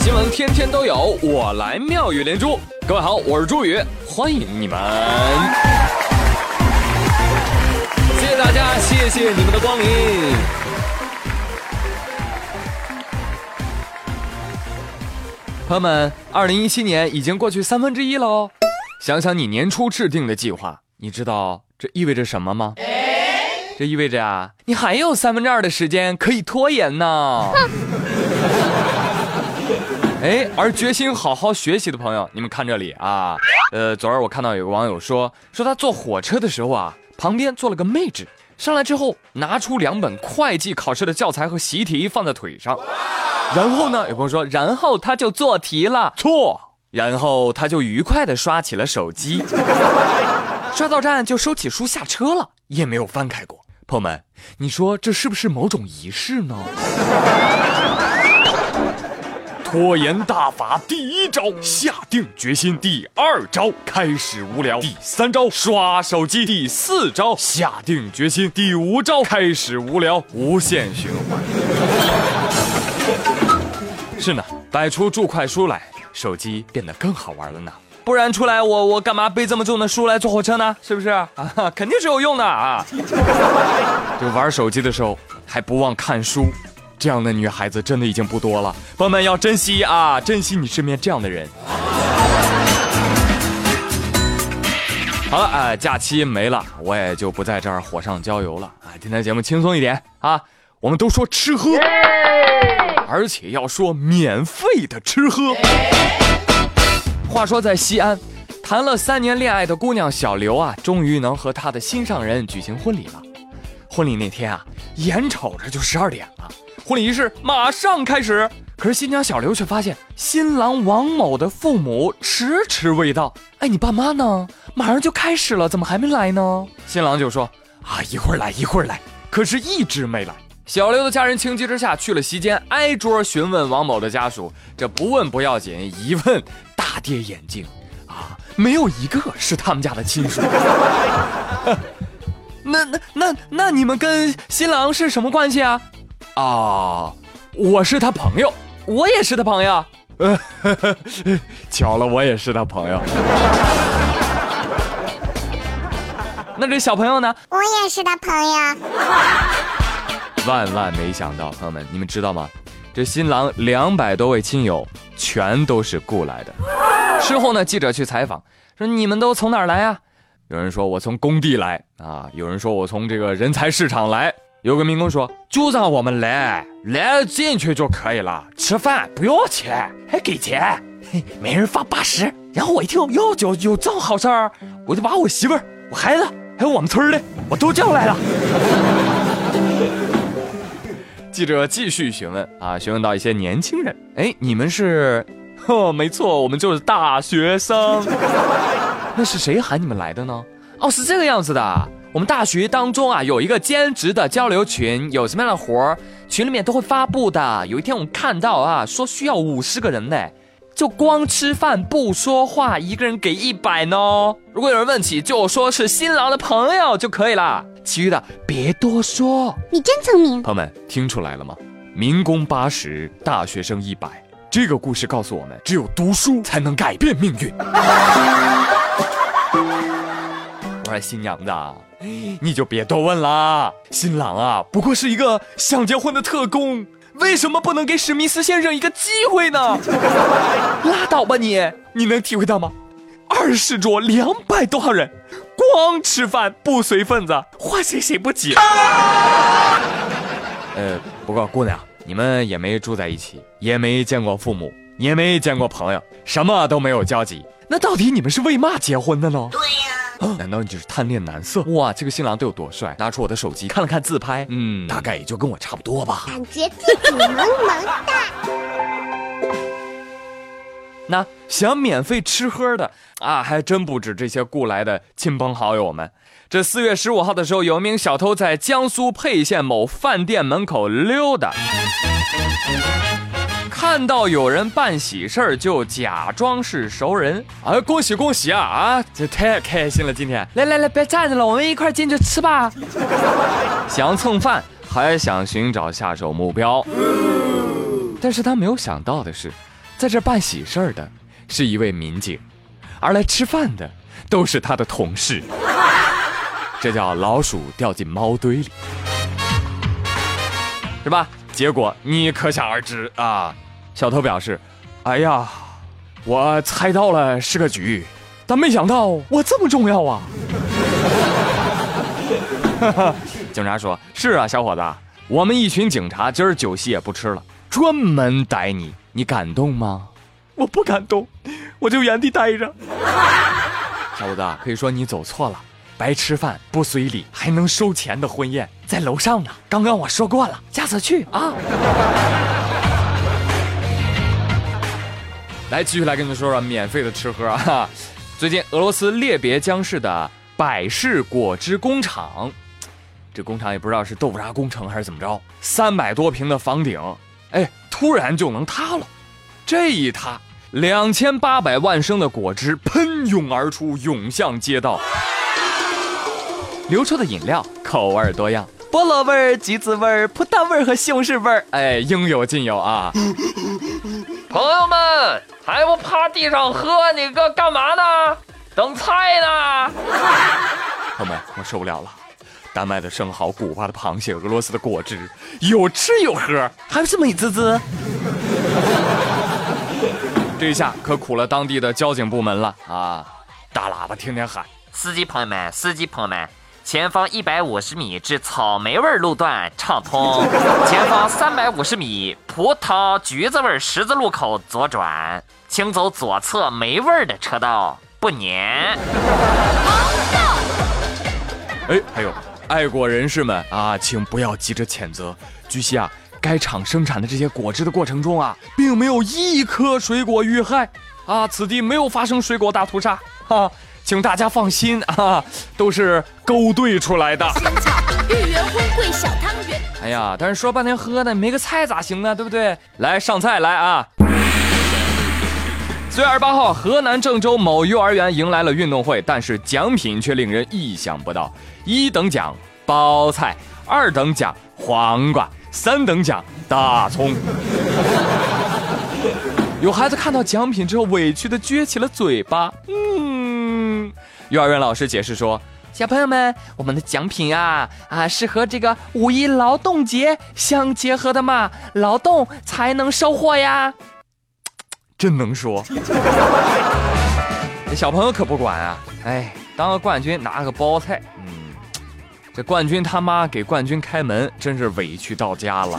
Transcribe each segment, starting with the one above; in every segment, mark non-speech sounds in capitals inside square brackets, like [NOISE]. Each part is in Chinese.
新闻天天都有，我来妙语连珠。各位好，我是朱宇，欢迎你们。谢谢大家，谢谢你们的光临。朋友们，二零一七年已经过去三分之一喽。想想你年初制定的计划，你知道这意味着什么吗？这意味着啊，你还有三分之二的时间可以拖延呢。[LAUGHS] 哎，而决心好好学习的朋友，你们看这里啊。呃，昨儿我看到有个网友说，说他坐火车的时候啊，旁边坐了个妹纸，上来之后拿出两本会计考试的教材和习题放在腿上，然后呢，有朋友说，然后他就做题了，错，然后他就愉快的刷起了手机，刷到站就收起书下车了，也没有翻开过。朋友们，你说这是不是某种仪式呢？[LAUGHS] 拖延大法第一招：下定决心；第二招：开始无聊；第三招：刷手机；第四招：下定决心；第五招：开始无聊，无限循环。[LAUGHS] 是呢，摆出注快书来，手机变得更好玩了呢。不然出来我我干嘛背这么重的书来坐火车呢？是不是啊？肯定是有用的啊！[LAUGHS] 就玩手机的时候还不忘看书，这样的女孩子真的已经不多了。朋友们要珍惜啊，珍惜你身边这样的人。好了啊，假期没了，我也就不在这儿火上浇油了啊。今天节目轻松一点啊，我们都说吃喝，而且要说免费的吃喝。话说，在西安，谈了三年恋爱的姑娘小刘啊，终于能和她的心上人举行婚礼了。婚礼那天啊，眼瞅着就十二点了，婚礼仪式马上开始。可是新娘小刘却发现新郎王某的父母迟迟未到。哎，你爸妈呢？马上就开始了，怎么还没来呢？新郎就说：“啊，一会儿来，一会儿来。”可是一直没来。小刘的家人情急之下去了席间，挨桌询问王某的家属。这不问不要紧，一问。大跌眼镜，啊，没有一个是他们家的亲属。[LAUGHS] 那那那那你们跟新郎是什么关系啊？啊，我是他朋友，我也是他朋友。[LAUGHS] 巧了，我也是他朋友。[LAUGHS] 那这小朋友呢？我也是他朋友。万万没想到，朋友们，你们知道吗？这新郎两百多位亲友全都是雇来的。事后呢，记者去采访，说你们都从哪儿来啊？有人说我从工地来啊，有人说我从这个人才市场来。有个民工说就让我们来，来进去就可以了，吃饭不要钱，还给钱，每人发八十。然后我一听哟，就有这么好事儿，我就把我媳妇儿、我孩子还有我们村的我都叫来了。[LAUGHS] 记者继续询问啊，询问到一些年轻人，哎，你们是？哦，没错，我们就是大学生。[LAUGHS] 那是谁喊你们来的呢？哦，是这个样子的，我们大学当中啊有一个兼职的交流群，有什么样的活儿，群里面都会发布的。有一天我们看到啊，说需要五十个人呢，就光吃饭不说话，一个人给一百呢。如果有人问起，就说是新郎的朋友就可以了。其余的别多说。你真聪明，朋友们听出来了吗？民工八十，大学生一百。这个故事告诉我们，只有读书才能改变命运。我说新娘子，你就别多问了。新郎啊，不过是一个想结婚的特工，为什么不能给史密斯先生一个机会呢？[LAUGHS] 拉倒吧你，你能体会到吗？二十桌两百多号人。光吃饭不随份子，换谁谁不急。[LAUGHS] 呃，不过姑娘，你们也没住在一起，也没见过父母，也没见过朋友，什么都没有交集。那到底你们是为嘛结婚的呢？对呀，难道你就是贪恋男色？哇，这个新郎得有多帅？拿出我的手机看了看自拍，嗯，大概也就跟我差不多吧。感觉自己萌萌的。那想免费吃喝的啊，还真不止这些雇来的亲朋好友们。这四月十五号的时候，有一名小偷在江苏沛县某饭店门口溜达，看到有人办喜事儿，就假装是熟人。啊，恭喜恭喜啊啊！这太开心了，今天来来来，别站着了，我们一块进去吃吧。想蹭饭，还想寻找下手目标。但是他没有想到的是，在这办喜事儿的是一位民警，而来吃饭的都是他的同事。这叫老鼠掉进猫堆里，是吧？结果你可想而知啊！小偷表示：“哎呀，我猜到了是个局，但没想到我这么重要啊！” [LAUGHS] 警察说：“是啊，小伙子，我们一群警察今儿酒席也不吃了，专门逮你，你感动吗？”我不感动，我就原地待着。[LAUGHS] 小伙子，可以说你走错了。白吃饭不随礼还能收钱的婚宴在楼上呢。刚刚我说过了，下次去啊。[LAUGHS] 来，继续来跟你们说说免费的吃喝啊。[LAUGHS] 最近俄罗斯列别江市的百事果汁工厂，这工厂也不知道是豆腐渣工程还是怎么着，三百多平的房顶，哎，突然就能塌了。这一塌，两千八百万升的果汁喷涌而出，涌向街道。流出的饮料口味多样，菠萝味儿、橘子味儿、葡萄味儿和西红柿味儿，哎，应有尽有啊！朋友们，还不趴地上喝？你个干嘛呢？等菜呢？朋友们，我受不了了！丹麦的生蚝，古巴的螃蟹，俄罗斯的果汁，有吃有喝，还是美滋滋。这一下可苦了当地的交警部门了啊！大喇叭天天喊：司机朋友们，司机朋友们！前方一百五十米至草莓味路段畅通，前方三百五十米葡萄橘子味十字路口左转，请走左侧没味的车道，不粘。哎，还有爱国人士们啊，请不要急着谴责。据悉啊，该厂生产的这些果汁的过程中啊，并没有一颗水果遇害啊，此地没有发生水果大屠杀啊。请大家放心啊，都是勾兑出来的。芋圆荤桂小汤圆。哎呀，但是说半天喝的，没个菜咋行呢？对不对？来上菜来啊！四月二十八号，河南郑州某幼儿园迎来了运动会，但是奖品却令人意想不到：一等奖包菜，二等奖黄瓜，三等奖大葱。有孩子看到奖品之后，委屈的撅起了嘴巴。嗯。幼儿园老师解释说：“小朋友们，我们的奖品啊啊是和这个五一劳动节相结合的嘛，劳动才能收获呀。”真能说，这 [LAUGHS] 小朋友可不管啊！哎，当个冠军拿个包菜，嗯，这冠军他妈给冠军开门，真是委屈到家了。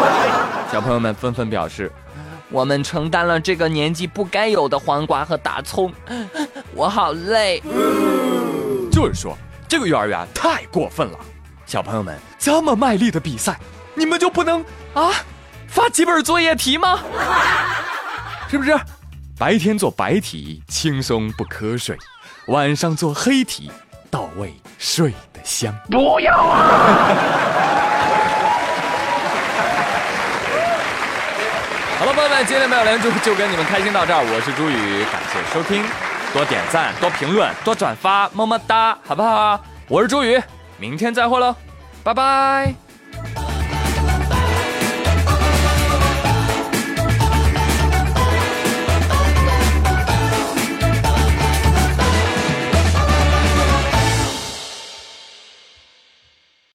[LAUGHS] 小朋友们纷纷表示。我们承担了这个年纪不该有的黄瓜和大葱，[LAUGHS] 我好累。就是说，这个幼儿园太过分了，小朋友们这么卖力的比赛，你们就不能啊发几本作业题吗？是不是？白天做白题轻松不瞌睡，晚上做黑题到位睡得香。不要啊！[LAUGHS] 好了，朋友们，今天没有连珠就跟你们开心到这儿。我是朱宇，感谢收听，多点赞，多评论，多转发，么么哒，好不好？我是朱宇，明天再会喽，拜拜。